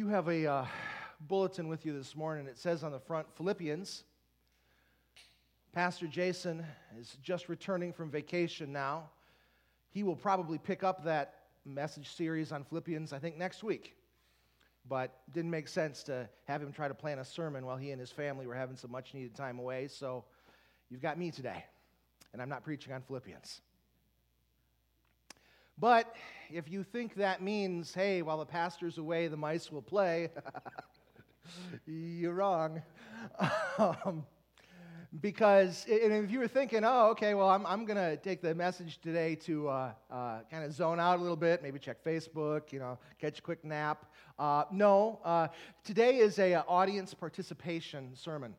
you have a uh, bulletin with you this morning, it says on the front Philippians. Pastor Jason is just returning from vacation now. He will probably pick up that message series on Philippians, I think, next week. But didn't make sense to have him try to plan a sermon while he and his family were having some much needed time away. So you've got me today, and I'm not preaching on Philippians. But if you think that means, hey, while the pastor's away, the mice will play, you're wrong. um, because and if you were thinking, oh, okay, well, I'm, I'm going to take the message today to uh, uh, kind of zone out a little bit, maybe check Facebook, you know, catch a quick nap. Uh, no, uh, today is a uh, audience participation sermon.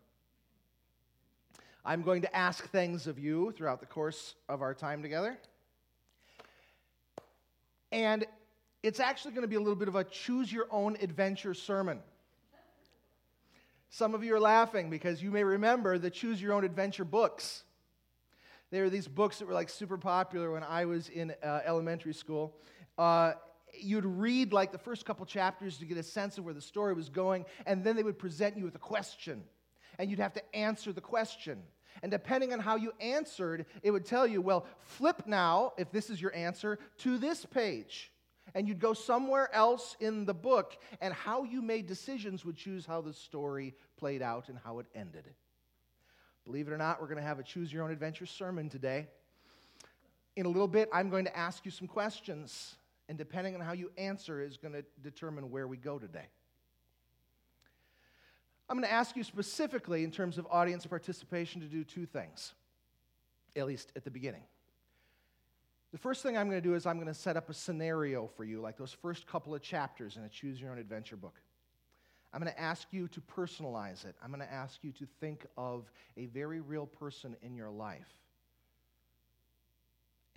I'm going to ask things of you throughout the course of our time together. And it's actually going to be a little bit of a choose your own adventure sermon. Some of you are laughing because you may remember the choose your own adventure books. They were these books that were like super popular when I was in uh, elementary school. Uh, you'd read like the first couple chapters to get a sense of where the story was going, and then they would present you with a question, and you'd have to answer the question. And depending on how you answered, it would tell you, well, flip now, if this is your answer, to this page. And you'd go somewhere else in the book, and how you made decisions would choose how the story played out and how it ended. Believe it or not, we're going to have a choose your own adventure sermon today. In a little bit, I'm going to ask you some questions, and depending on how you answer, is going to determine where we go today. I'm going to ask you specifically, in terms of audience participation, to do two things, at least at the beginning. The first thing I'm going to do is I'm going to set up a scenario for you, like those first couple of chapters in a Choose Your Own Adventure book. I'm going to ask you to personalize it. I'm going to ask you to think of a very real person in your life.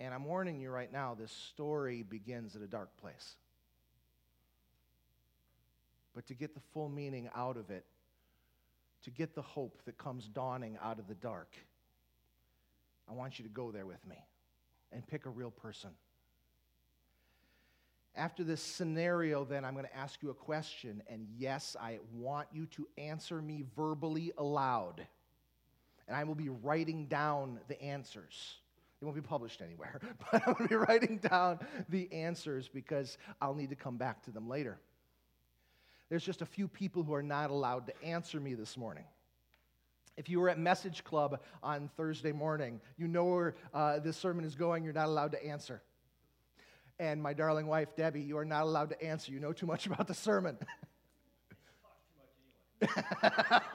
And I'm warning you right now, this story begins at a dark place. But to get the full meaning out of it, to get the hope that comes dawning out of the dark, I want you to go there with me and pick a real person. After this scenario, then, I'm going to ask you a question, and yes, I want you to answer me verbally aloud. And I will be writing down the answers. They won't be published anywhere, but I'm going to be writing down the answers because I'll need to come back to them later. There's just a few people who are not allowed to answer me this morning. If you were at Message Club on Thursday morning, you know where uh, this sermon is going, you're not allowed to answer. And my darling wife, Debbie, you are not allowed to answer. You know too much about the sermon.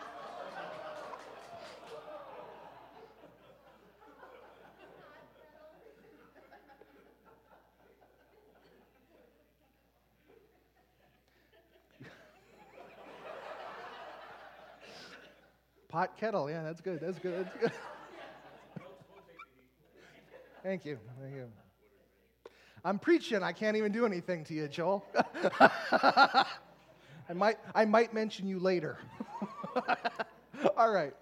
Pot kettle, yeah, that's good. That's good. That's good. Thank you. Thank you. I'm preaching. I can't even do anything to you, Joel. I might, I might mention you later. All right.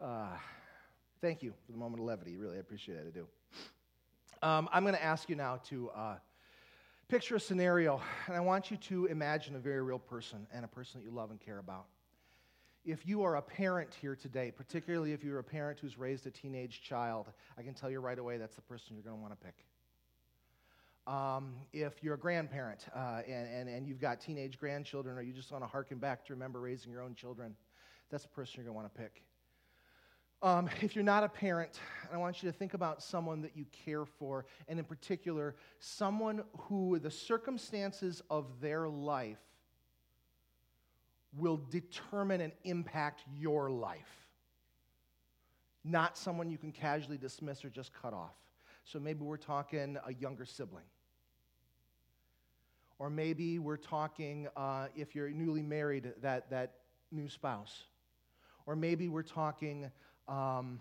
Uh, thank you for the moment of levity. Really, I appreciate it. I do. Um, I'm going to ask you now to uh, picture a scenario, and I want you to imagine a very real person and a person that you love and care about if you are a parent here today, particularly if you're a parent who's raised a teenage child, I can tell you right away that's the person you're going to want to pick. Um, if you're a grandparent uh, and, and, and you've got teenage grandchildren, or you just want to harken back to remember raising your own children, that's the person you're going to want to pick. Um, if you're not a parent, I want you to think about someone that you care for, and in particular, someone who the circumstances of their life will determine and impact your life. Not someone you can casually dismiss or just cut off. So maybe we're talking a younger sibling. Or maybe we're talking, uh, if you're newly married, that, that new spouse. Or maybe we're talking, um,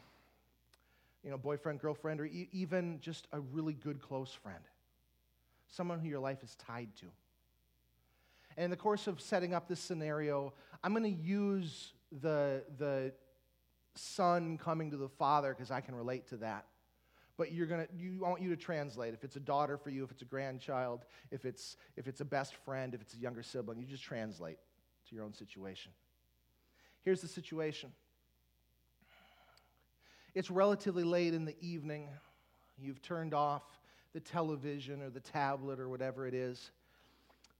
you know, boyfriend, girlfriend, or e- even just a really good close friend. Someone who your life is tied to. And in the course of setting up this scenario, I'm going to use the, the son coming to the father because I can relate to that. but you're gonna you I want you to translate. If it's a daughter for you, if it's a grandchild, if it's if it's a best friend, if it's a younger sibling, you just translate to your own situation. Here's the situation. It's relatively late in the evening. You've turned off the television or the tablet or whatever it is.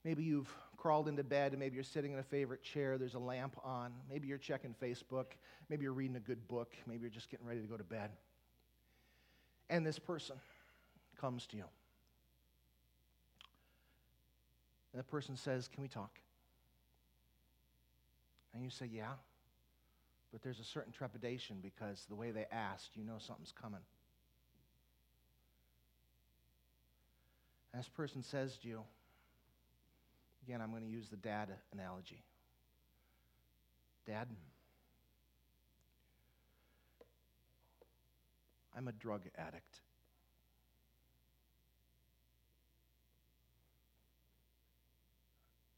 Maybe you've crawled into bed and maybe you're sitting in a favorite chair. There's a lamp on. Maybe you're checking Facebook. Maybe you're reading a good book. Maybe you're just getting ready to go to bed. And this person comes to you. And the person says, Can we talk? And you say, Yeah. But there's a certain trepidation because the way they asked, you know something's coming. And this person says to you, again, I'm going to use the dad analogy. Dad, I'm a drug addict.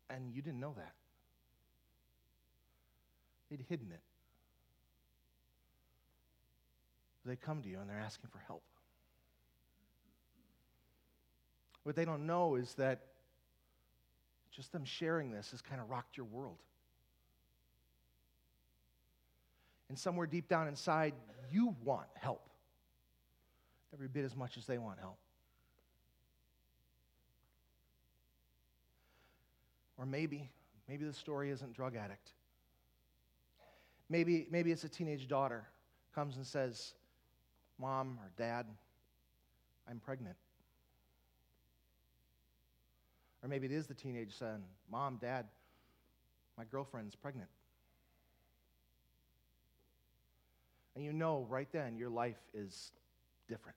And you didn't know that. They'd hidden it. They come to you and they're asking for help. What they don't know is that just them sharing this has kind of rocked your world. And somewhere deep down inside, you want help every bit as much as they want help. Or maybe, maybe the story isn't drug addict. Maybe, maybe it's a teenage daughter comes and says, Mom or Dad, I'm pregnant. Or maybe it is the teenage son, Mom, Dad, my girlfriend's pregnant. And you know right then your life is different.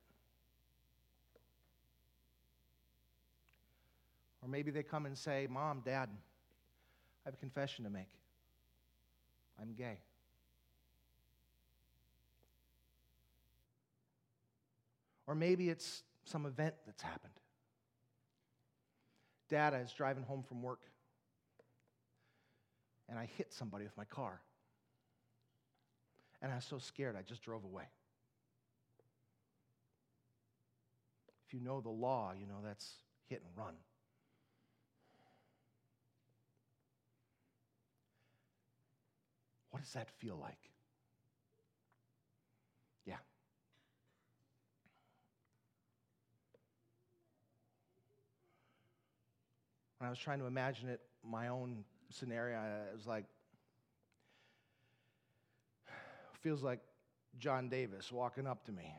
Or maybe they come and say, Mom, Dad, I have a confession to make. I'm gay. Or maybe it's some event that's happened. Dad, I was driving home from work and I hit somebody with my car. And I was so scared, I just drove away. If you know the law, you know that's hit and run. What does that feel like? Yeah. When I was trying to imagine it, my own scenario, it was like, feels like John Davis walking up to me,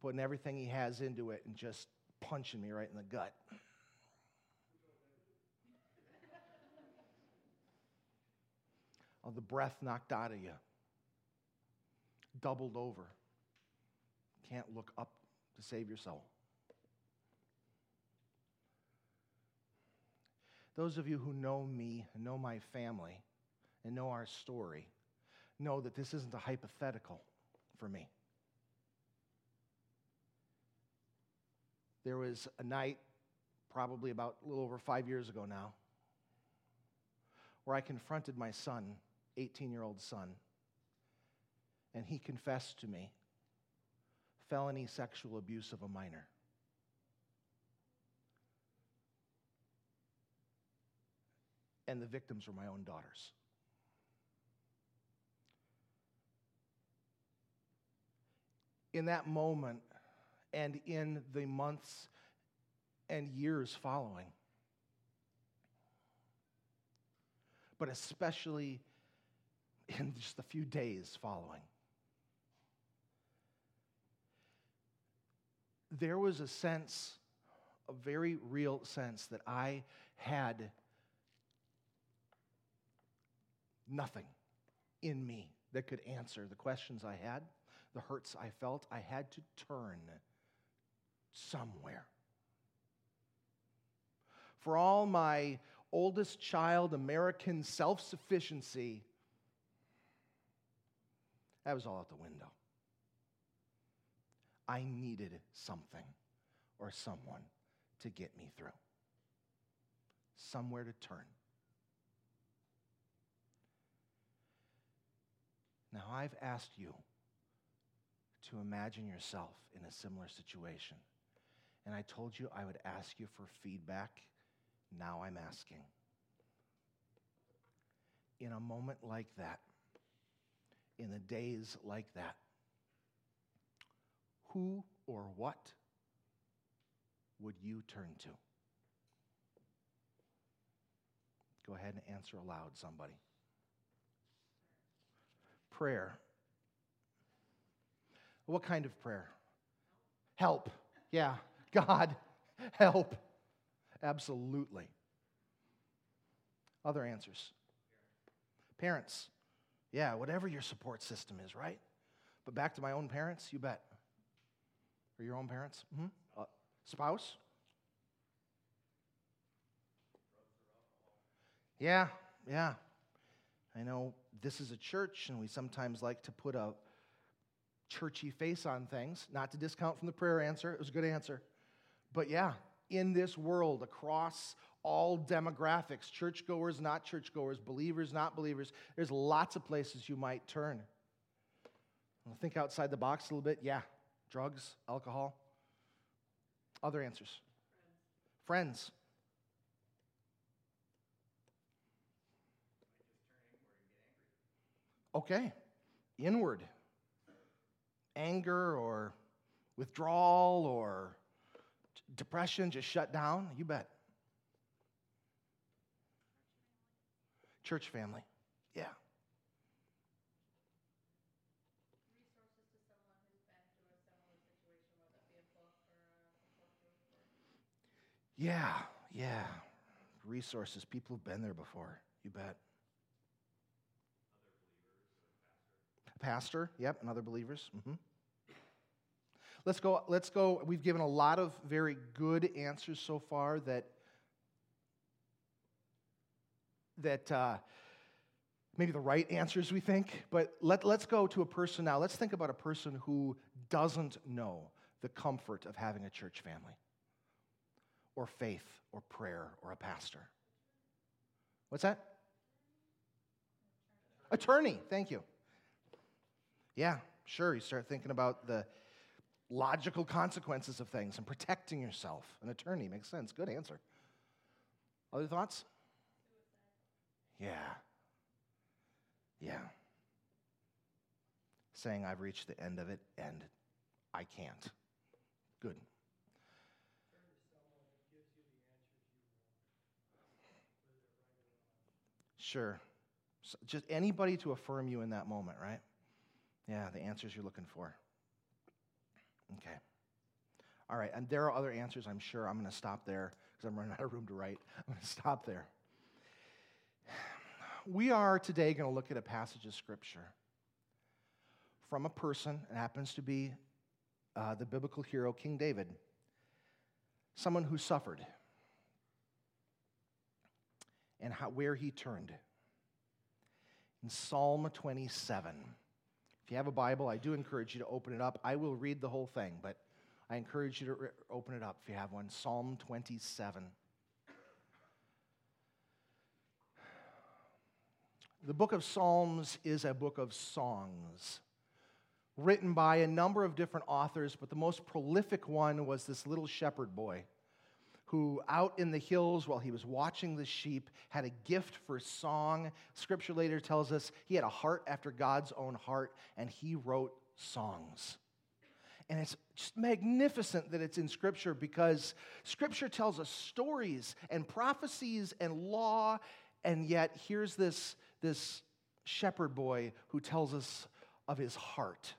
putting everything he has into it and just punching me right in the gut. All the breath knocked out of you, doubled over. Can't look up to save your soul. Those of you who know me, know my family, and know our story, know that this isn't a hypothetical for me. There was a night, probably about a little over five years ago now, where I confronted my son, 18 year old son, and he confessed to me felony sexual abuse of a minor. And the victims were my own daughters. In that moment and in the months and years following, but especially in just a few days following, there was a sense, a very real sense, that I had nothing in me that could answer the questions I had, the hurts I felt. I had to turn somewhere. For all my oldest child American self sufficiency, that was all out the window. I needed something or someone to get me through, somewhere to turn. Now, I've asked you to imagine yourself in a similar situation. And I told you I would ask you for feedback. Now I'm asking. In a moment like that, in the days like that, who or what would you turn to? Go ahead and answer aloud, somebody. Prayer. What kind of prayer? Help. Yeah. God, help. Absolutely. Other answers? Parents. Yeah, whatever your support system is, right? But back to my own parents, you bet. Or your own parents? Mm-hmm. Uh, spouse? Yeah, yeah. I know this is a church, and we sometimes like to put a churchy face on things. Not to discount from the prayer answer, it was a good answer. But yeah, in this world, across all demographics, churchgoers, not churchgoers, believers, not believers, there's lots of places you might turn. i think outside the box a little bit. Yeah, drugs, alcohol. Other answers. Friends. Friends. Okay, inward. Anger or withdrawal or depression just shut down? You bet. Church family. Yeah. Yeah, yeah. Resources. People have been there before. You bet. Pastor, yep, and other believers. Mm-hmm. Let's go, let's go. We've given a lot of very good answers so far that, that uh, maybe the right answers we think, but let, let's go to a person now. Let's think about a person who doesn't know the comfort of having a church family, or faith, or prayer, or a pastor. What's that? Attorney, thank you. Yeah, sure. You start thinking about the logical consequences of things and protecting yourself. An attorney makes sense. Good answer. Other thoughts? Yeah. Yeah. Saying, I've reached the end of it and I can't. Good. Sure. So just anybody to affirm you in that moment, right? Yeah, the answers you're looking for. Okay. All right, and there are other answers, I'm sure. I'm going to stop there because I'm running out of room to write. I'm going to stop there. We are today going to look at a passage of Scripture from a person, it happens to be uh, the biblical hero, King David, someone who suffered, and how, where he turned. In Psalm 27. If you have a Bible, I do encourage you to open it up. I will read the whole thing, but I encourage you to re- open it up if you have one. Psalm 27. The book of Psalms is a book of songs written by a number of different authors, but the most prolific one was this little shepherd boy who, out in the hills while he was watching the sheep, had a gift for song. Scripture later tells us he had a heart after God's own heart, and he wrote songs. And it's just magnificent that it's in Scripture because Scripture tells us stories and prophecies and law, and yet here's this, this shepherd boy who tells us of his heart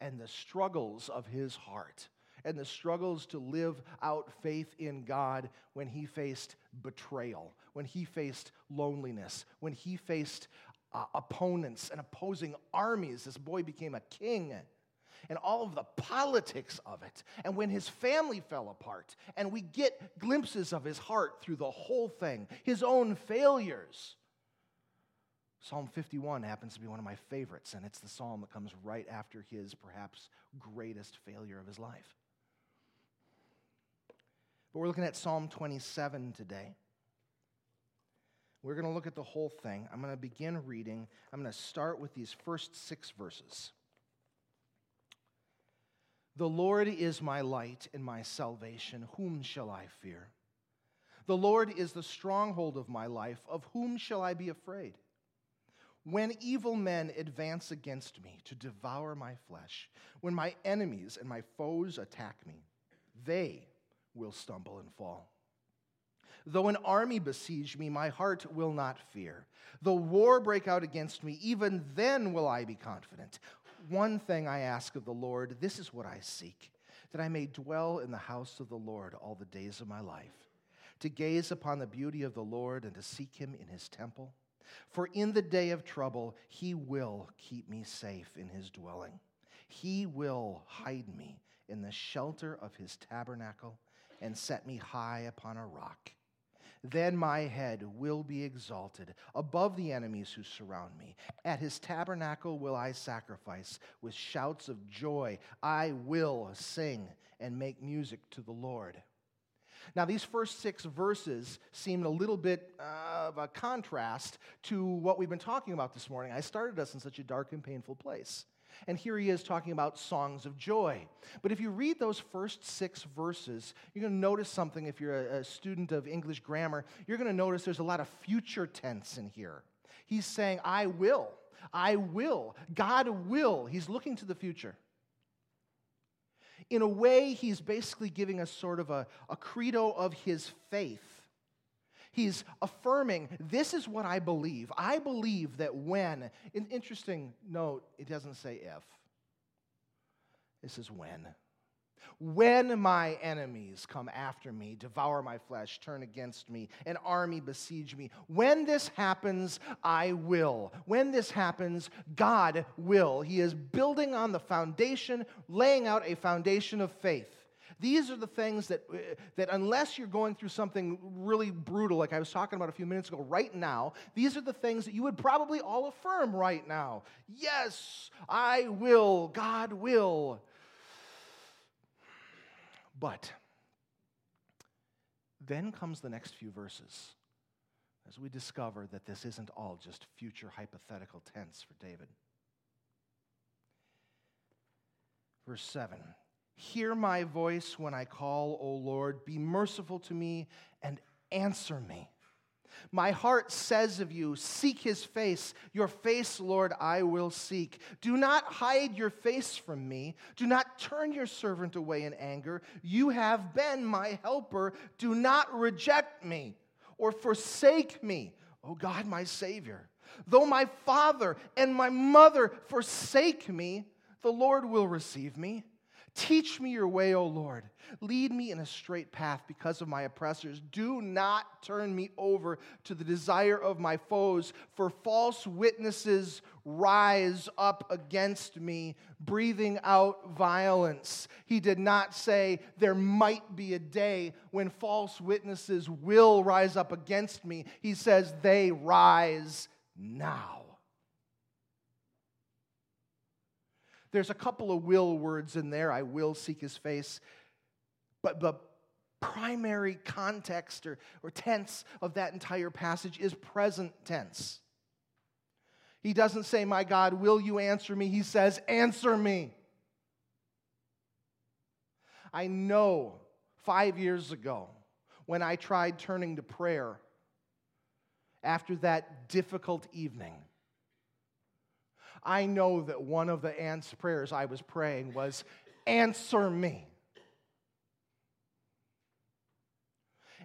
and the struggles of his heart and the struggles to live out faith in God when he faced betrayal, when he faced loneliness, when he faced uh, opponents and opposing armies. This boy became a king and all of the politics of it, and when his family fell apart. And we get glimpses of his heart through the whole thing, his own failures. Psalm 51 happens to be one of my favorites, and it's the psalm that comes right after his perhaps greatest failure of his life. But we're looking at Psalm 27 today. We're going to look at the whole thing. I'm going to begin reading. I'm going to start with these first six verses. The Lord is my light and my salvation. Whom shall I fear? The Lord is the stronghold of my life. Of whom shall I be afraid? When evil men advance against me to devour my flesh, when my enemies and my foes attack me, they will stumble and fall. Though an army besiege me, my heart will not fear. Though war break out against me, even then will I be confident. One thing I ask of the Lord, this is what I seek, that I may dwell in the house of the Lord all the days of my life, to gaze upon the beauty of the Lord and to seek him in his temple. For in the day of trouble, he will keep me safe in his dwelling. He will hide me in the shelter of his tabernacle and set me high upon a rock. Then my head will be exalted above the enemies who surround me. At his tabernacle will I sacrifice with shouts of joy. I will sing and make music to the Lord. Now, these first six verses seem a little bit of a contrast to what we've been talking about this morning. I started us in such a dark and painful place. And here he is talking about songs of joy. But if you read those first six verses, you're going to notice something if you're a, student of English grammar. You're going to notice there's a lot of future tense in here. He's saying, I will. I will. God will. He's looking to the future. In a way, he's basically giving us sort of a, a credo of his faith He's affirming, this is what I believe. I believe that when, an interesting note, it doesn't say if. This is when. When my enemies come after me, devour my flesh, turn against me, an army besiege me, when this happens, I will. When this happens, God will. He is building on the foundation, laying out a foundation of faith. These are the things that, uh, that, unless you're going through something really brutal, like I was talking about a few minutes ago, right now, these are the things that you would probably all affirm right now. Yes, I will. God will. But then comes the next few verses as we discover that this isn't all just future hypothetical tense for David. Verse 7 Hear my voice when I call, O Lord. Be merciful to me and answer me. My heart says of you, Seek his face. Your face, Lord, I will seek. Do not hide your face from me. Do not turn your servant away in anger. You have been my helper. Do not reject me or forsake me, O God, my Savior. Though my father and my mother forsake me, the Lord will receive me. Teach me your way, O Lord. Lead me in a straight path because of my oppressors. Do not turn me over to the desire of my foes, for false witnesses rise up against me, breathing out violence. He did not say, There might be a day when false witnesses will rise up against me. He says, They rise now. There's a couple of will words in there. I will seek his face. But the primary context or, or tense of that entire passage is present tense. He doesn't say, My God, will you answer me? He says, Answer me. I know five years ago when I tried turning to prayer after that difficult evening I know that one of the aunt's prayers I was praying was, Answer me.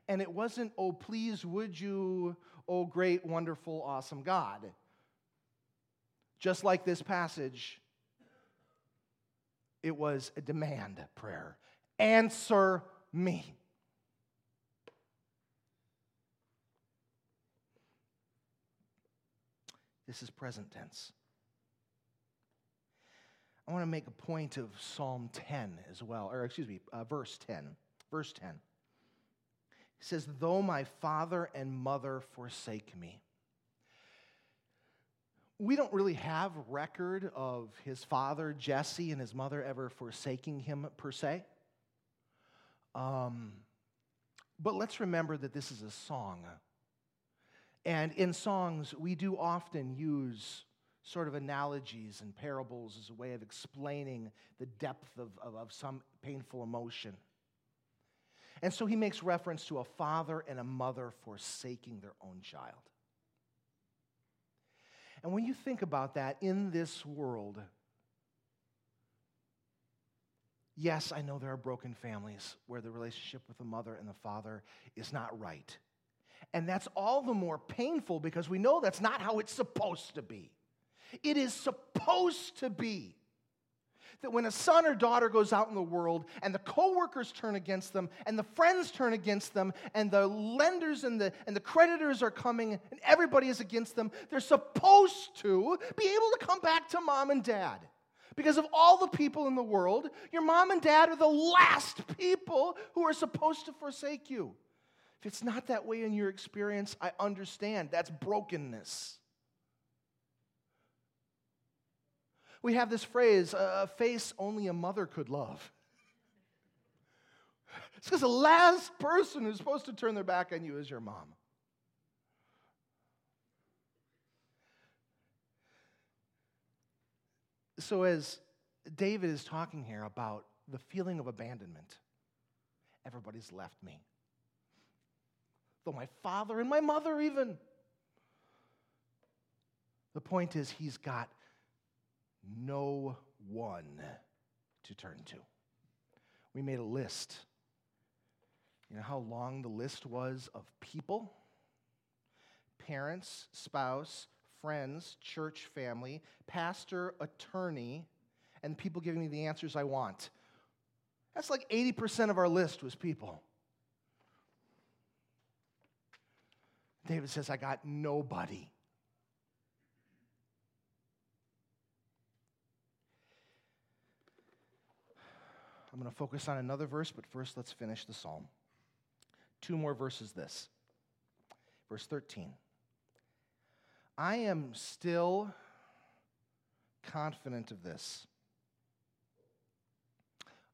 And it wasn't, Oh, please, would you, oh, great, wonderful, awesome God. Just like this passage, it was a demand prayer Answer me. This is present tense. I want to make a point of Psalm 10 as well, or excuse me, uh, verse 10. Verse 10. He says, Though my father and mother forsake me. We don't really have record of his father, Jesse, and his mother ever forsaking him per se. Um, but let's remember that this is a song. And in songs, we do often use sort of analogies and parables as a way of explaining the depth of, of, of some painful emotion. And so he makes reference to a father and a mother forsaking their own child. And when you think about that in this world, yes, I know there are broken families where the relationship with the mother and the father is not right. And that's all the more painful because we know that's not how it's supposed to be. It is supposed to be that when a son or daughter goes out in the world and the coworkers turn against them and the friends turn against them and the lenders and the, and the creditors are coming and everybody is against them, they're supposed to be able to come back to mom and dad. Because of all the people in the world, your mom and dad are the last people who are supposed to forsake you. If it's not that way in your experience, I understand. That's brokenness. We have this phrase a face only a mother could love. It's because the last person who's supposed to turn their back on you is your mom. So, as David is talking here about the feeling of abandonment, everybody's left me. Though my father and my mother, even. The point is, he's got no one to turn to. We made a list. You know how long the list was of people? Parents, spouse, friends, church family, pastor, attorney, and people giving me the answers I want. That's like 80% of our list was people. David says, I got nobody. I'm going to focus on another verse, but first let's finish the psalm. Two more verses this. Verse 13. I am still confident of this.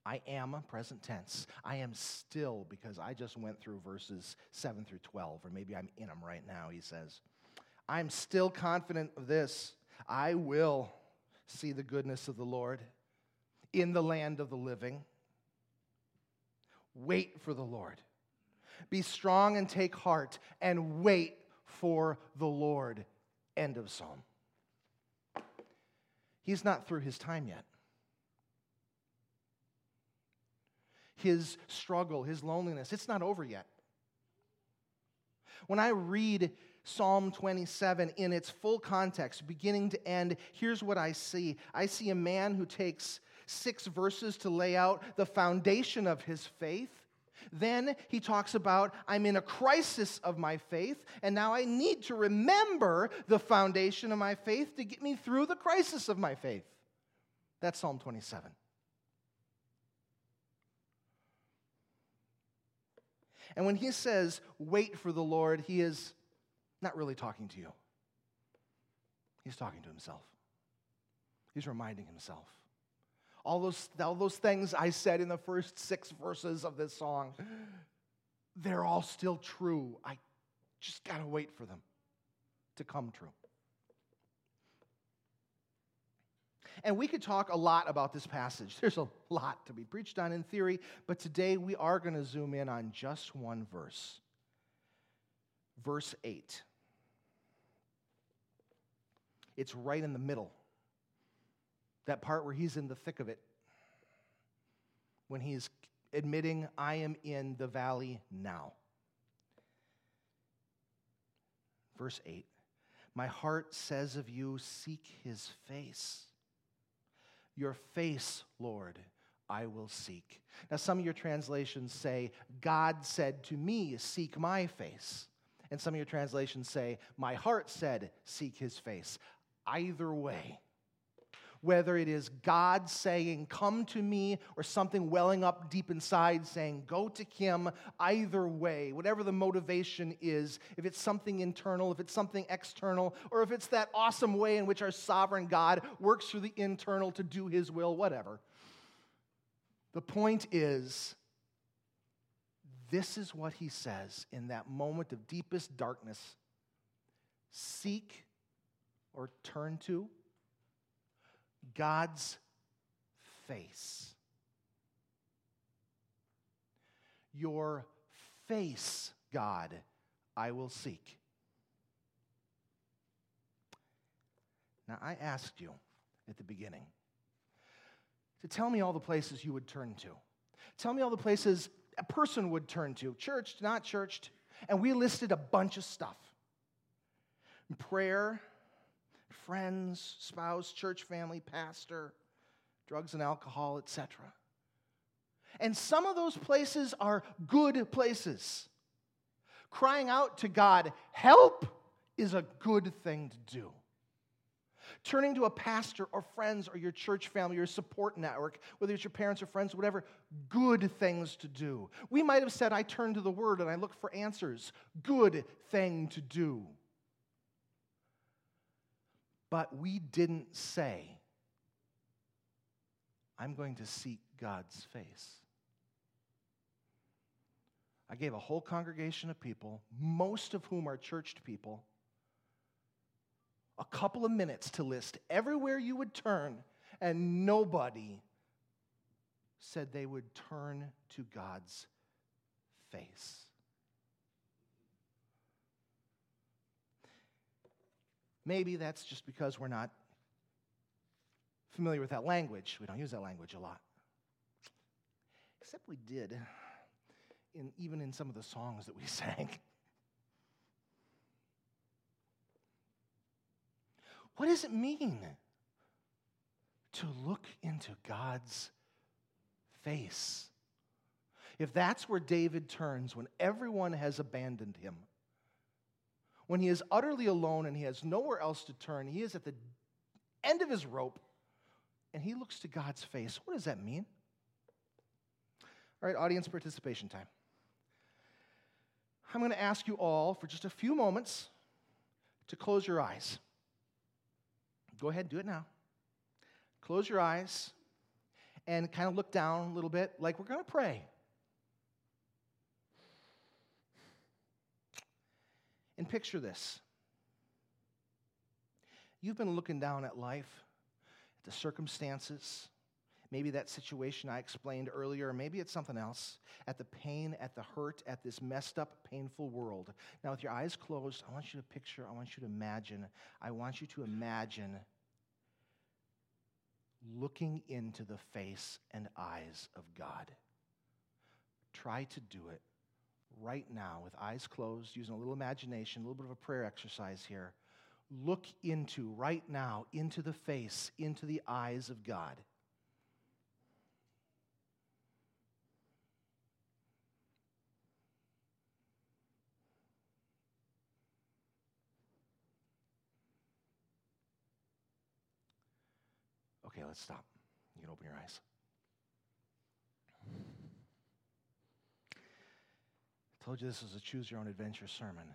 I am, present tense. I am still, because I just went through verses 7 through 12, or maybe I'm in them right now, he says. I'm still confident of this. I will see the goodness of the Lord in the land of the living. Wait for the Lord. Be strong and take heart and wait for the Lord. End of Psalm. He's not through his time yet. His struggle, his loneliness, it's not over yet. When I read Psalm 27 in its full context, beginning to end, here's what I see I see a man who takes six verses to lay out the foundation of his faith. Then he talks about, I'm in a crisis of my faith, and now I need to remember the foundation of my faith to get me through the crisis of my faith. That's Psalm 27. And when he says, wait for the Lord, he is not really talking to you. He's talking to himself. He's reminding himself all those, all those things I said in the first six verses of this song, they're all still true. I just got to wait for them to come true. And we could talk a lot about this passage. There's a lot to be preached on in theory, but today we are going to zoom in on just one verse. Verse 8. It's right in the middle that part where he's in the thick of it, when he's admitting, I am in the valley now. Verse 8 My heart says of you, seek his face. Your face, Lord, I will seek. Now, some of your translations say, God said to me, Seek my face. And some of your translations say, My heart said, Seek his face. Either way, whether it is God saying, Come to me, or something welling up deep inside saying, Go to Him, either way, whatever the motivation is, if it's something internal, if it's something external, or if it's that awesome way in which our sovereign God works through the internal to do His will, whatever. The point is, this is what He says in that moment of deepest darkness seek or turn to God's face. Your face, God, I will seek. Now, I asked you at the beginning to tell me all the places you would turn to. Tell me all the places a person would turn to, churched, not churched. And we listed a bunch of stuff prayer, friends, spouse, church family, pastor, drugs and alcohol, etc. And some of those places are good places. Crying out to God, help, is a good thing to do. Turning to a pastor or friends or your church family, your support network, whether it's your parents or friends, whatever, good things to do. We might have said, I turn to the Word and I look for answers. Good thing to do. But we didn't say, I'm going to seek God's face. I gave a whole congregation of people, most of whom are churched people, a couple of minutes to list everywhere you would turn, and nobody said they would turn to God's face. Maybe that's just because we're not familiar with that language. We don't use that language a lot. Except we did, in, even in some of the songs that we sang. What does it mean to look into God's face? If that's where David turns when everyone has abandoned him, when he is utterly alone and he has nowhere else to turn, he is at the end of his rope and he looks to God's face. What does that mean? All right, audience participation time. I'm going to ask you all for just a few moments to close your eyes. Go ahead, do it now. Close your eyes and kind of look down a little bit like we're going to pray. And picture this. You've been looking down at life, at the circumstances, maybe that situation I explained earlier, or maybe it's something else, at the pain, at the hurt, at this messed up, painful world. Now, with your eyes closed, I want you to picture, I want you to imagine, I want you to imagine looking into the face and eyes of God. Try to do it right now with eyes closed, using a little imagination, a little bit of a prayer exercise here. Look into, right now, into the face, into the eyes of God. Okay, let's stop. You can open your eyes. Told you this was a choose your own adventure sermon.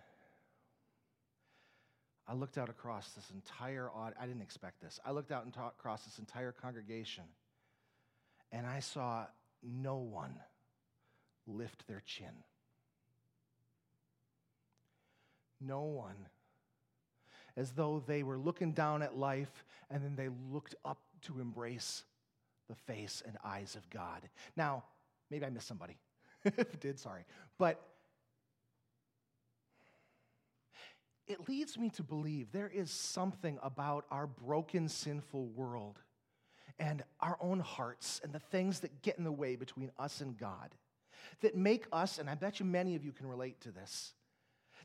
I looked out across this entire audience, I didn't expect this. I looked out and ta- across this entire congregation and I saw no one lift their chin. No one. As though they were looking down at life and then they looked up to embrace the face and eyes of God. Now, maybe I missed somebody. if did, sorry. But it leads me to believe there is something about our broken, sinful world and our own hearts and the things that get in the way between us and God that make us, and I bet you many of you can relate to this,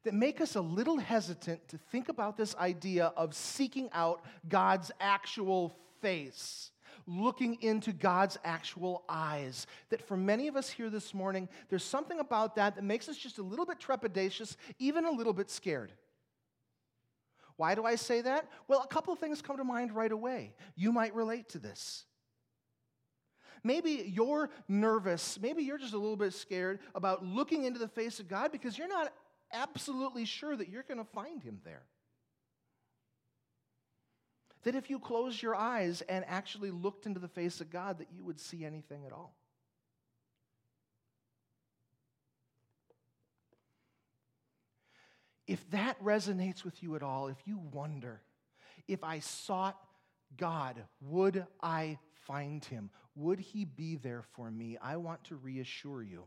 that make us a little hesitant to think about this idea of seeking out God's actual face, looking into God's actual eyes. That for many of us here this morning, there's something about that that makes us just a little bit trepidatious, even a little bit scared. Why do I say that? Well, a couple things come to mind right away. You might relate to this. Maybe you're nervous. Maybe you're just a little bit scared about looking into the face of God because you're not absolutely sure that you're going to find Him there. That if you closed your eyes and actually looked into the face of God, that you would see anything at all. If that resonates with you at all, if you wonder, if I sought God, would I find him? Would he be there for me? I want to reassure you.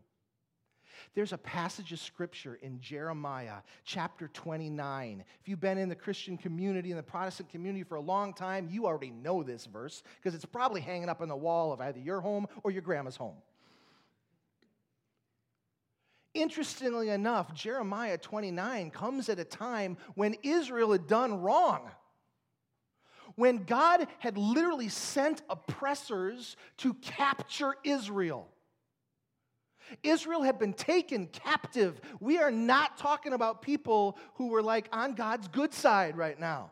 There's a passage of scripture in Jeremiah chapter 29. If you've been in the Christian community, in the Protestant community for a long time, you already know this verse because it's probably hanging up on the wall of either your home or your grandma's home. Interestingly enough, Jeremiah 29 comes at a time when Israel had done wrong. When God had literally sent oppressors to capture Israel. Israel had been taken captive. We are not talking about people who were like on God's good side right now.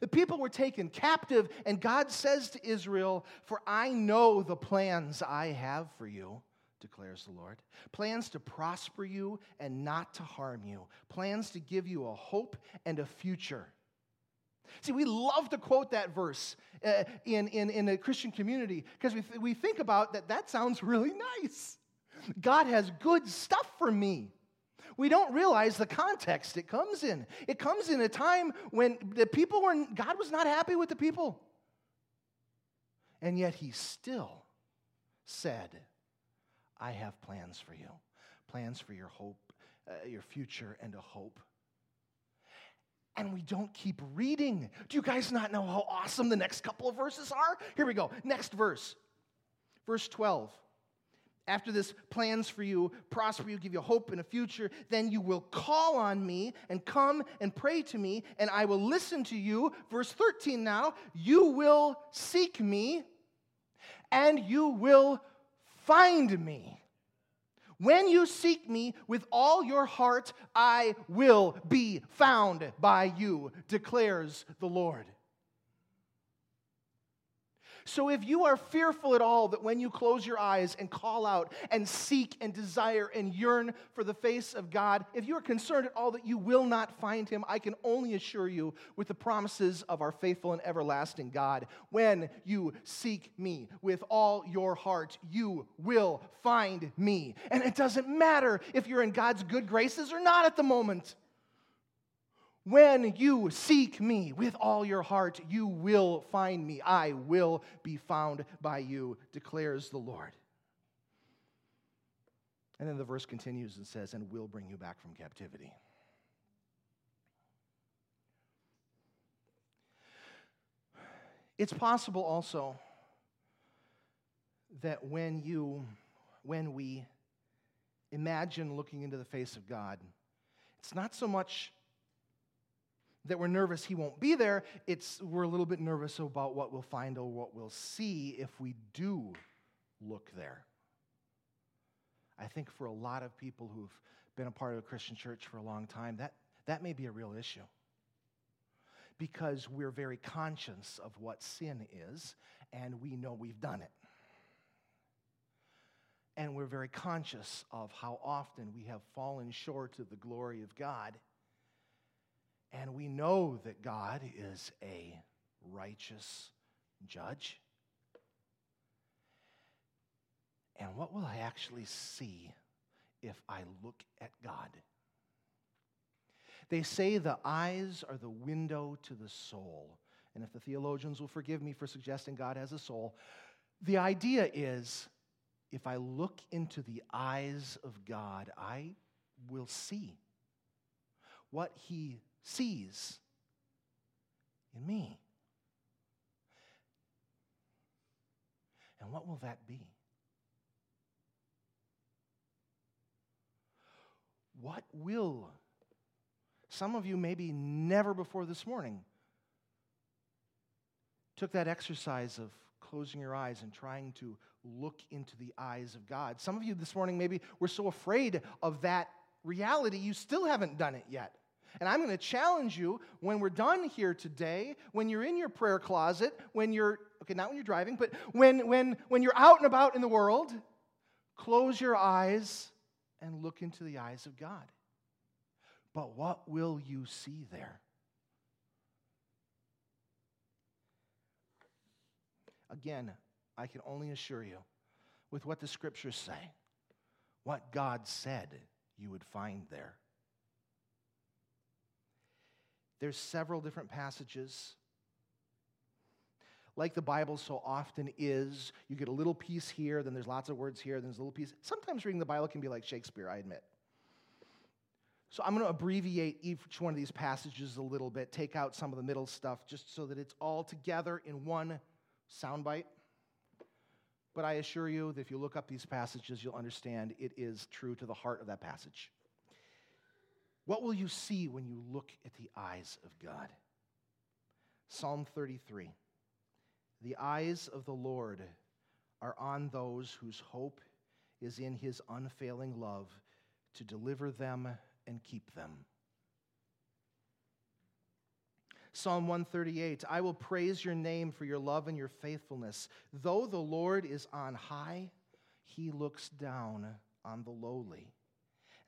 The people were taken captive, and God says to Israel, For I know the plans I have for you, declares the Lord. Plans to prosper you and not to harm you, plans to give you a hope and a future. See, we love to quote that verse uh, in, in, in the Christian community because we, th- we think about that, that sounds really nice. God has good stuff for me. We don't realize the context it comes in. It comes in a time when the people were, God was not happy with the people. And yet he still said, I have plans for you, plans for your hope, uh, your future, and a hope and we don't keep reading. Do you guys not know how awesome the next couple of verses are? Here we go. Next verse. Verse 12. After this, plans for you, prosper you, give you hope in a future, then you will call on me and come and pray to me, and I will listen to you. Verse 13 now, you will seek me, and you will find me. When you seek me with all your heart, I will be found by you, declares the Lord. So if you are fearful at all that when you close your eyes and call out and seek and desire and yearn for the face of God, if you are concerned at all that you will not find him, I can only assure you with the promises of our faithful and everlasting God, when you seek me with all your heart, you will find me. And it doesn't matter if you're in God's good graces or not at the moment. When you seek me with all your heart, you will find me. I will be found by you, declares the Lord. And then the verse continues and says, and will bring you back from captivity. It's possible also that when you, when we imagine looking into the face of God, it's not so much that we're nervous he won't be there. It's we're a little bit nervous about what we'll find or what we'll see if we do look there. I think for a lot of people who've been a part of a Christian church for a long time, that, that may be a real issue. Because we're very conscious of what sin is, and we know we've done it. And we're very conscious of how often we have fallen short of the glory of God and we know that God is a righteous judge. And what will I actually see if I look at God? They say the eyes are the window to the soul. And if the theologians will forgive me for suggesting God has a soul, the idea is if I look into the eyes of God, I will see what He sees in me. And what will that be? What will, some of you maybe never before this morning took that exercise of closing your eyes and trying to look into the eyes of God. Some of you this morning maybe were so afraid of that reality, you still haven't done it yet. And I'm going to challenge you when we're done here today, when you're in your prayer closet, when you're, okay, not when you're driving, but when, when, when you're out and about in the world, close your eyes and look into the eyes of God. But what will you see there? Again, I can only assure you, with what the scriptures say, what God said you would find there. There's several different passages. Like the Bible so often is, you get a little piece here, then there's lots of words here, then there's a little piece. Sometimes reading the Bible can be like Shakespeare, I admit. So I'm going to abbreviate each one of these passages a little bit, take out some of the middle stuff, just so that it's all together in one soundbite. But I assure you that if you look up these passages, you'll understand it is true to the heart of that passage. What will you see when you look at the eyes of God? Psalm 33 The eyes of the Lord are on those whose hope is in his unfailing love to deliver them and keep them. Psalm 138 I will praise your name for your love and your faithfulness. Though the Lord is on high, he looks down on the lowly.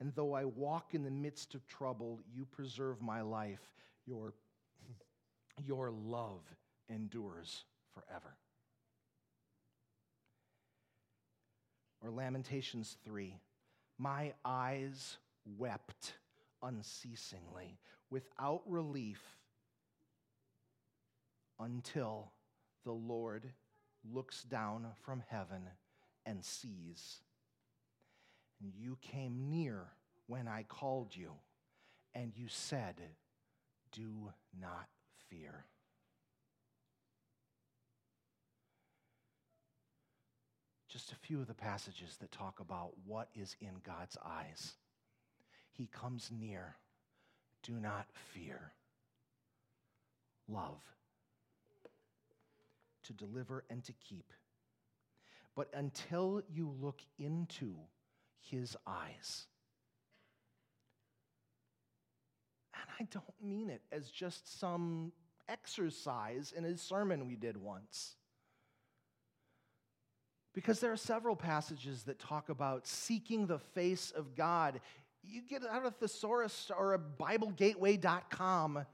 And though I walk in the midst of trouble, you preserve my life. Your, your love endures forever. Or Lamentations 3 My eyes wept unceasingly, without relief, until the Lord looks down from heaven and sees and you came near when I called you, and you said, Do not fear. Just a few of the passages that talk about what is in God's eyes. He comes near. Do not fear. Love. To deliver and to keep. But until you look into his eyes. And I don't mean it as just some exercise in a sermon we did once. Because there are several passages that talk about seeking the face of God. You get out of thesaurus or a BibleGateway.com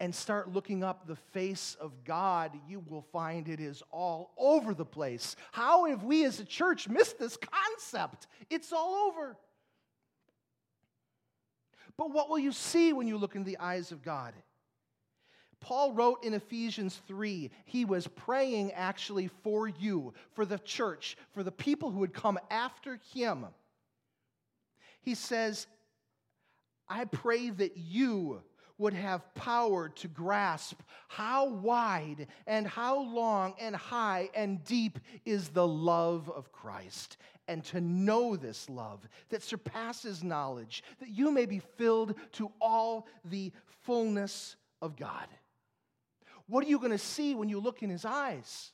and start looking up the face of God, you will find it is all over the place. How have we as a church missed this concept? It's all over. But what will you see when you look into the eyes of God? Paul wrote in Ephesians 3, he was praying actually for you, for the church, for the people who would come after him. He says, I pray that you would have power to grasp how wide and how long and high and deep is the love of Christ, and to know this love that surpasses knowledge, that you may be filled to all the fullness of God. What are you going to see when you look in his eyes?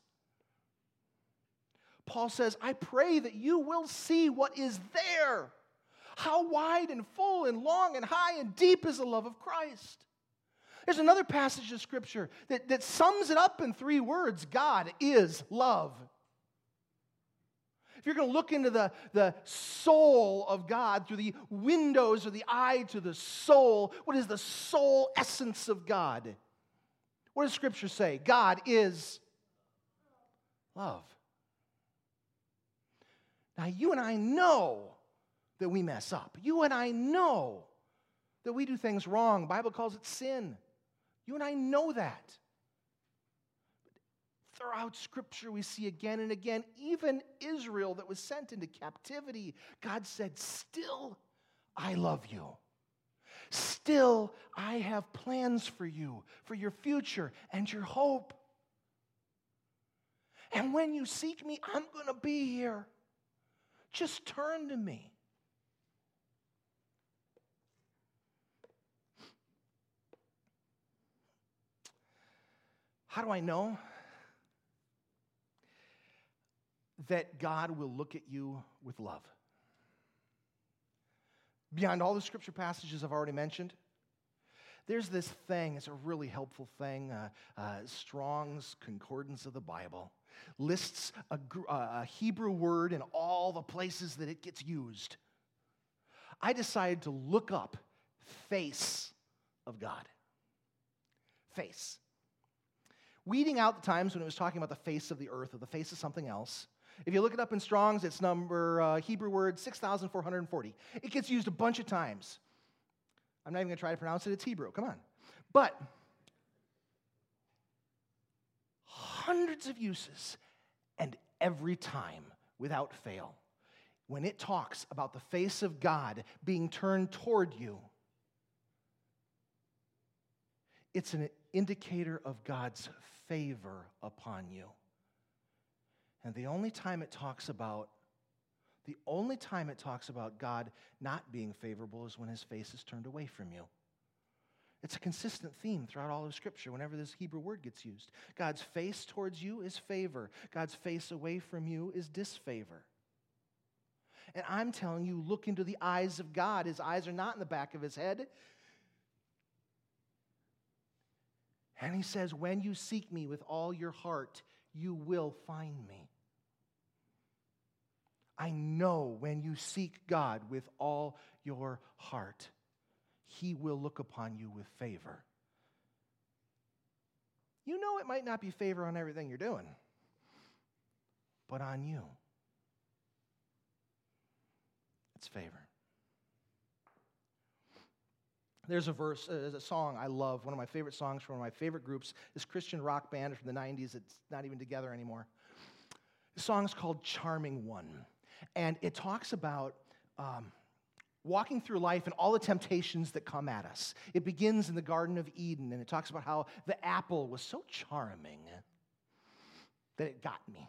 Paul says, I pray that you will see what is there. How wide and full and long and high and deep is the love of Christ? There's another passage of Scripture that, that sums it up in three words God is love. If you're going to look into the, the soul of God through the windows of the eye to the soul, what is the soul essence of God? What does Scripture say? God is love. Now, you and I know that we mess up. You and I know that we do things wrong. Bible calls it sin. You and I know that. Throughout Scripture, we see again and again, even Israel that was sent into captivity, God said, Still, I love you. Still, I have plans for you, for your future and your hope. And when you seek me, I'm going to be here. Just turn to me. How do I know that God will look at you with love? Beyond all the scripture passages I've already mentioned, there's this thing, it's a really helpful thing. Uh, uh, Strong's Concordance of the Bible lists a, a Hebrew word in all the places that it gets used. I decided to look up face of God. Face weeding out the times when it was talking about the face of the earth or the face of something else. If you look it up in Strong's, it's number, uh, Hebrew word 6,440. It gets used a bunch of times. I'm not even going to try to pronounce it, it's Hebrew. Come on. But hundreds of uses, and every time, without fail, when it talks about the face of God being turned toward you, it's an indicator of God's favor upon you. And the only time it talks about the only time it talks about God not being favorable is when his face is turned away from you. It's a consistent theme throughout all of Scripture whenever this Hebrew word gets used. God's face towards you is favor, God's face away from you is disfavor. And I'm telling you, look into the eyes of God. His eyes are not in the back of his head. And he says, When you seek me with all your heart, you will find me. I know when you seek God with all your heart, he will look upon you with favor. You know it might not be favor on everything you're doing, but on you, it's favor. There's a verse, there's a song I love, one of my favorite songs from one of my favorite groups, this Christian rock band from the 90s. It's not even together anymore. The song's called Charming One. And it talks about um, walking through life and all the temptations that come at us. It begins in the Garden of Eden, and it talks about how the apple was so charming that it got me.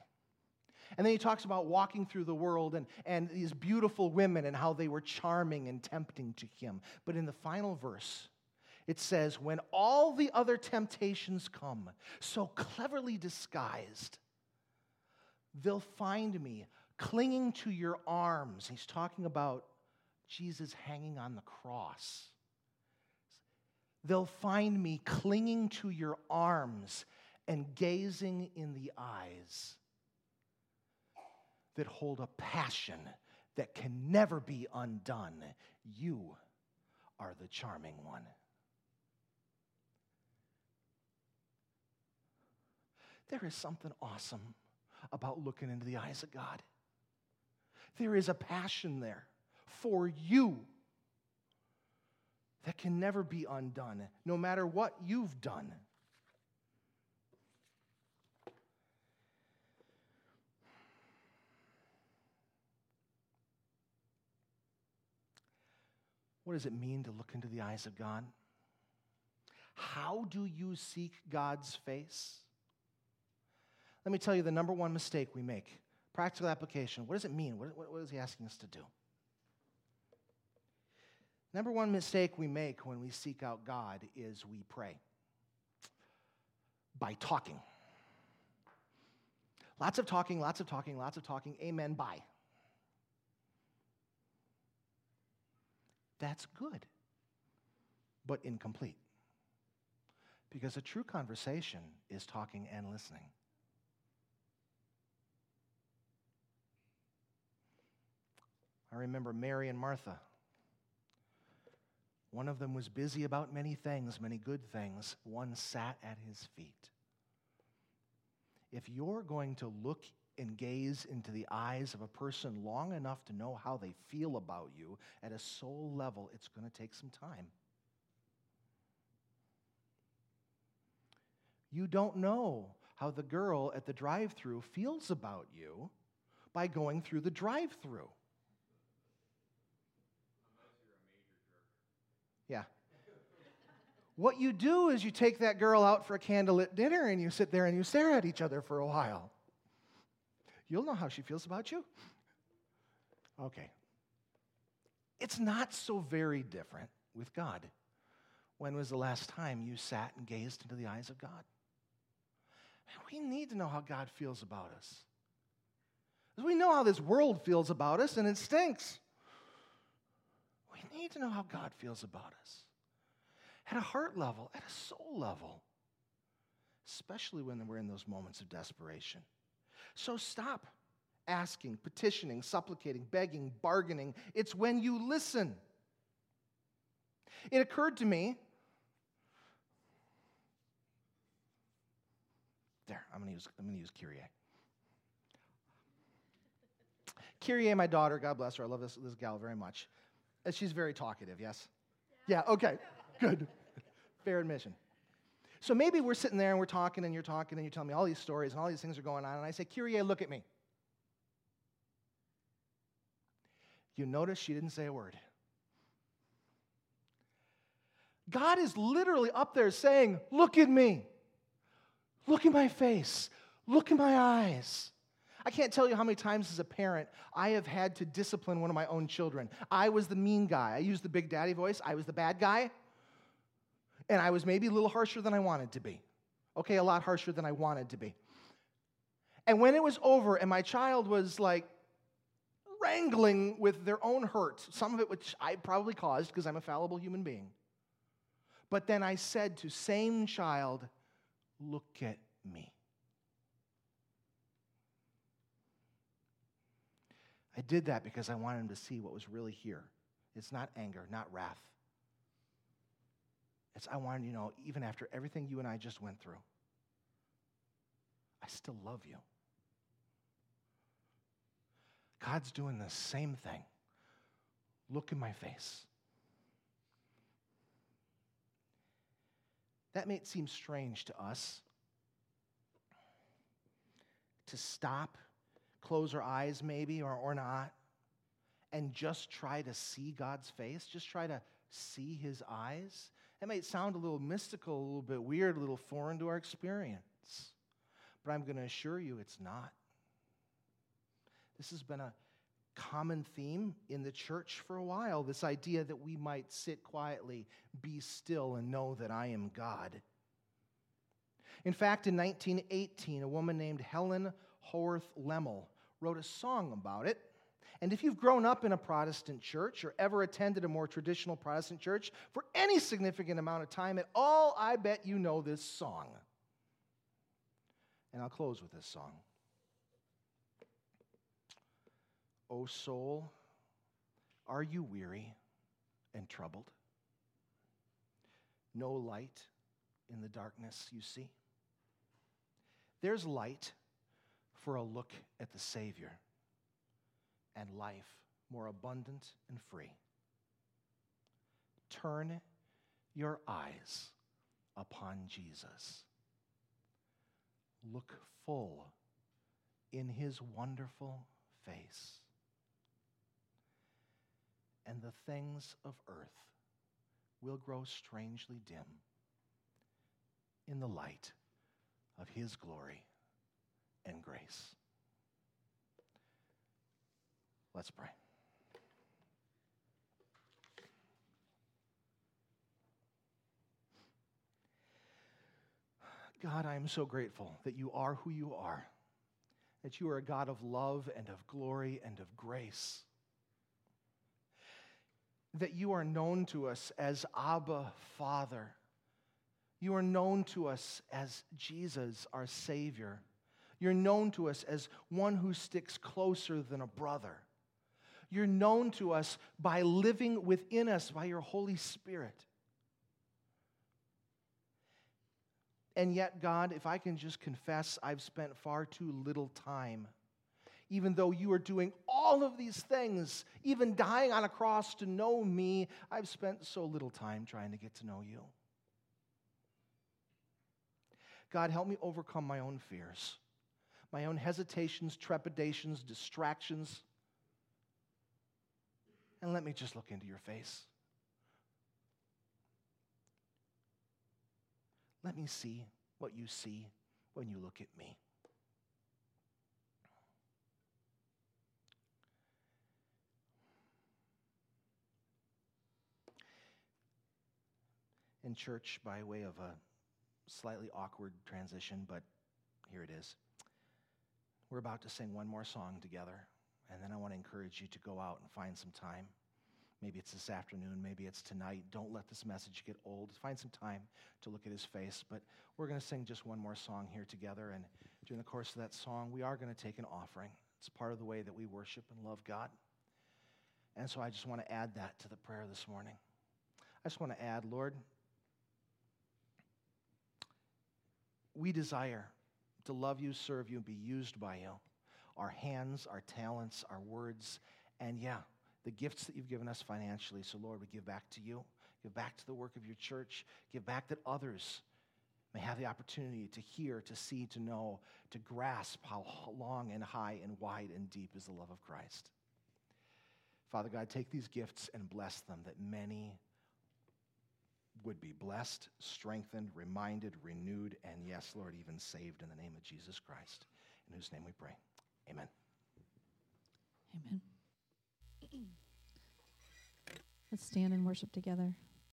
And then he talks about walking through the world and, and these beautiful women and how they were charming and tempting to him. But in the final verse, it says, When all the other temptations come, so cleverly disguised, they'll find me clinging to your arms. He's talking about Jesus hanging on the cross. They'll find me clinging to your arms and gazing in the eyes that hold a passion that can never be undone. You are the charming one. There is something awesome about looking into the eyes of God. There is a passion there for you that can never be undone, no matter what you've done. What does it mean to look into the eyes of God? How do you seek God's face? Let me tell you the number one mistake we make Practical application. What does it mean? What, what, what is he asking us to do? Number one mistake we make when we seek out God is we pray by talking. Lots of talking, lots of talking, lots of talking. Amen, bye. That's good, but incomplete. Because a true conversation is talking and listening. I remember Mary and Martha. One of them was busy about many things, many good things. One sat at his feet. If you're going to look and gaze into the eyes of a person long enough to know how they feel about you at a soul level, it's going to take some time. You don't know how the girl at the drive through feels about you by going through the drive through. Yeah. What you do is you take that girl out for a candlelit dinner and you sit there and you stare at each other for a while. You'll know how she feels about you. Okay. It's not so very different with God. When was the last time you sat and gazed into the eyes of God? we need to know how God feels about us. We know how this world feels about us, and it stinks. We need to know how God feels about us at a heart level, at a soul level, especially when we're in those moments of desperation. So stop asking, petitioning, supplicating, begging, bargaining. It's when you listen. It occurred to me. There, I'm going to use, I'm going to use Kyrie. Kyrie, my daughter, God bless her. I love this, this gal very much. Uh, she's very talkative, yes? Yeah, okay, good. fair admission. So maybe we're sitting there and we're talking and you're talking and you're telling me all these stories and all these things are going on. And I say, Kyrie, look at me. You notice she didn't say a word. God is literally up there saying, Look at me. Look at my face. Look at my eyes. I can't tell you how many times as a parent I have had to discipline one of my own children. I was the mean guy. I used the big daddy voice. I was the bad guy. And I was maybe a little harsher than I wanted to be. Okay, a lot harsher than I wanted to be. And when it was over and my child was like wrangling with their own hurt, some of it which I probably caused because I'm a fallible human being. But then I said to same child, look at me. I did that because I wanted him to see what was really here. It's not anger, not wrath. It's I wanted you to know, even after everything you and I just went through, I still love you. God's doing the same thing. Look in my face. That may seem strange to us to stop close our eyes maybe or, or not and just try to see God's face, just try to see his eyes. That might sound a little mystical, a little bit weird, a little foreign to our experience. But I'm going to assure you it's not. This has been a common theme in the church for a while this idea that we might sit quietly, be still, and know that I am God. In fact, in 1918, a woman named Helen Howarth Lemmel wrote a song about it. And if you've grown up in a Protestant church or ever attended a more traditional Protestant church for any significant amount of time at all, I bet you know this song. And I'll close with this song. O soul, are you weary and troubled? No light in the darkness you see? There's light for a look at the Savior and life more abundant and free. Turn your eyes upon Jesus. Look full in his wonderful face. And the things of earth will grow strangely dim in the light of his glory and grace. Let's pray. God, I am so grateful that you are who you are, that you are a God of love and of glory and of grace, that you are known to us as Abba, Father. You are known to us as Jesus, our Savior. You're known to us as one who sticks closer than a brother. You're known to us by living within us by your Holy Spirit. And yet, God, if I can just confess, I've spent far too little time. Even though you are doing all of these things, even dying on a cross to know me, I've spent so little time trying to get to know you. God, help me overcome my own fears my own hesitations, trepidations, distractions. And let me just look into your face. Let me see what you see when you look at me. In church, by way of a slightly awkward transition, but here it is. We're about to sing one more song together, and then I want to encourage you to go out and find some time. Maybe it's this afternoon, maybe it's tonight. Don't let this message get old. Find some time to look at his face. But we're going to sing just one more song here together. And during the course of that song, we are going to take an offering. It's part of the way that we worship and love God. And so I just want to add that to the prayer this morning. I just want to add, Lord, we desire to love you, serve you, and be used by you. Our hands, our talents, our words, and yeah, the gifts that you've given us financially. So, Lord, we give back to you. Give back to the work of your church. Give back that others may have the opportunity to hear, to see, to know, to grasp how long and high and wide and deep is the love of Christ. Father God, take these gifts and bless them that many would be blessed, strengthened, reminded, renewed, and yes, Lord, even saved in the name of Jesus Christ, in whose name we pray. Amen. Amen. Let's stand and worship together.